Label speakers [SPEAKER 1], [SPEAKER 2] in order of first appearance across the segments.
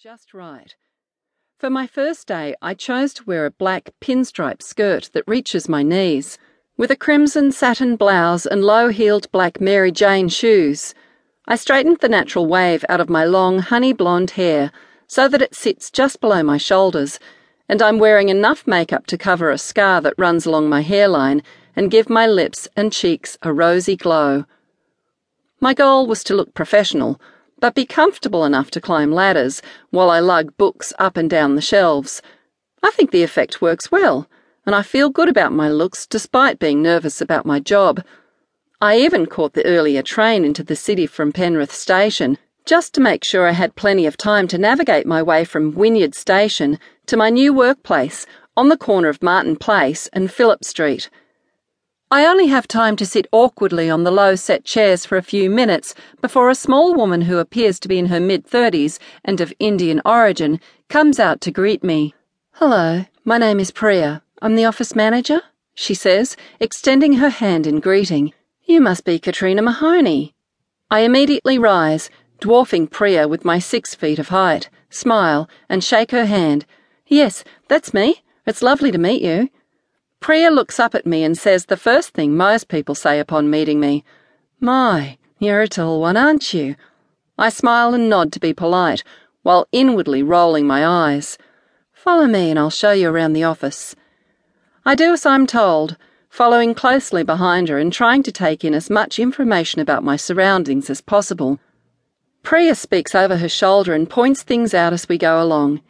[SPEAKER 1] just right. For my first day, I chose to wear a black pinstripe skirt that reaches my knees, with a crimson satin blouse and low heeled black Mary Jane shoes. I straightened the natural wave out of my long, honey blonde hair so that it sits just below my shoulders, and I'm wearing enough makeup to cover a scar that runs along my hairline and give my lips and cheeks a rosy glow. My goal was to look professional, but be comfortable enough to climb ladders while I lug books up and down the shelves. I think the effect works well, and I feel good about my looks despite being nervous about my job. I even caught the earlier train into the city from Penrith Station just to make sure I had plenty of time to navigate my way from Wynyard Station to my new workplace on the corner of Martin Place and Phillip Street. I only have time to sit awkwardly on the low set chairs for a few minutes before a small woman who appears to be in her mid 30s and of Indian origin comes out to greet me. Hello, my name is Priya. I'm the office manager, she says, extending her hand in greeting. You must be Katrina Mahoney. I immediately rise, dwarfing Priya with my six feet of height, smile, and shake her hand. Yes, that's me. It's lovely to meet you. Priya looks up at me and says the first thing most people say upon meeting me My, you're a tall one, aren't you? I smile and nod to be polite, while inwardly rolling my eyes. Follow me and I'll show you around the office. I do as I'm told, following closely behind her and trying to take in as much information about my surroundings as possible. Priya speaks over her shoulder and points things out as we go along.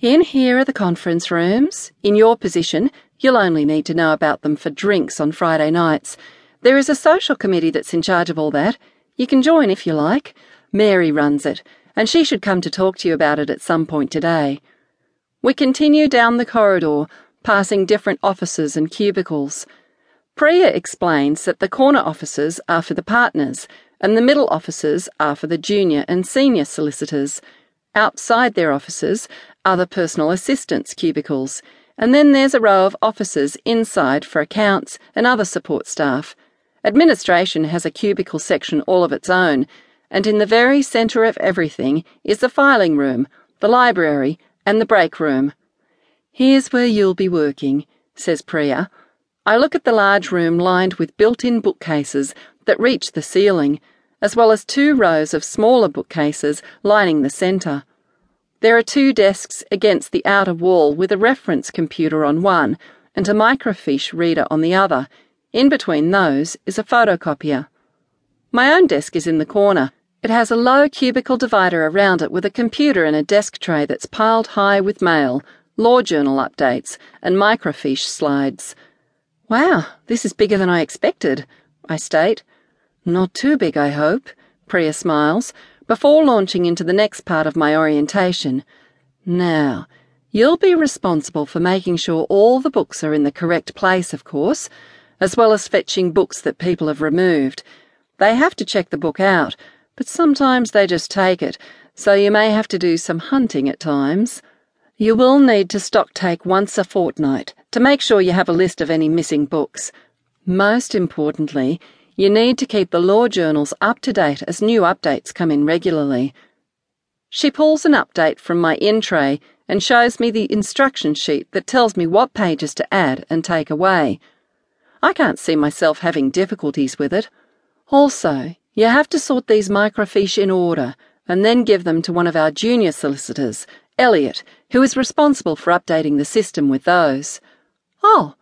[SPEAKER 1] In here are the conference rooms. In your position, You'll only need to know about them for drinks on Friday nights. There is a social committee that's in charge of all that. You can join if you like. Mary runs it, and she should come to talk to you about it at some point today. We continue down the corridor, passing different offices and cubicles. Priya explains that the corner offices are for the partners, and the middle offices are for the junior and senior solicitors. Outside their offices are the personal assistants' cubicles and then there's a row of offices inside for accounts and other support staff. Administration has a cubicle section all of its own, and in the very centre of everything is the filing room, the library, and the break room. Here's where you'll be working, says Priya. I look at the large room lined with built in bookcases that reach the ceiling, as well as two rows of smaller bookcases lining the centre. There are two desks against the outer wall with a reference computer on one and a microfiche reader on the other. In between those is a photocopier. My own desk is in the corner. It has a low cubicle divider around it with a computer and a desk tray that's piled high with mail, law journal updates, and microfiche slides. Wow, this is bigger than I expected, I state. Not too big, I hope, Priya smiles before launching into the next part of my orientation. Now, you'll be responsible for making sure all the books are in the correct place, of course, as well as fetching books that people have removed. They have to check the book out, but sometimes they just take it, so you may have to do some hunting at times. You will need to stock take once a fortnight to make sure you have a list of any missing books. Most importantly, you need to keep the law journals up to date as new updates come in regularly. She pulls an update from my in tray and shows me the instruction sheet that tells me what pages to add and take away. I can't see myself having difficulties with it. Also, you have to sort these microfiche in order and then give them to one of our junior solicitors, Elliot, who is responsible for updating the system with those. Oh,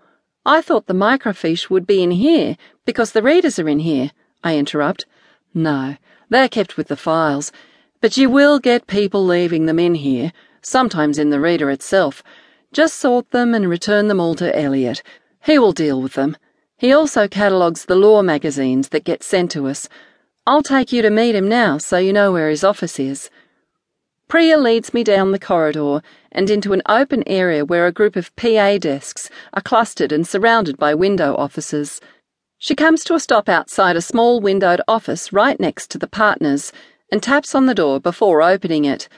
[SPEAKER 1] I thought the microfiche would be in here because the readers are in here, I interrupt. No, they're kept with the files, but you will get people leaving them in here, sometimes in the reader itself. Just sort them and return them all to Elliot. He will deal with them. He also catalogues the law magazines that get sent to us. I'll take you to meet him now so you know where his office is. Priya leads me down the corridor and into an open area where a group of PA desks are clustered and surrounded by window offices. She comes to a stop outside a small windowed office right next to the partners and taps on the door before opening it.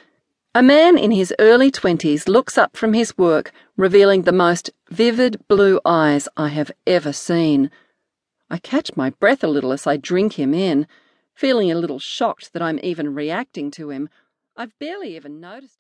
[SPEAKER 1] A man in his early twenties looks up from his work, revealing the most vivid blue eyes I have ever seen. I catch my breath a little as I drink him in, feeling a little shocked that I'm even reacting to him. I've barely even noticed.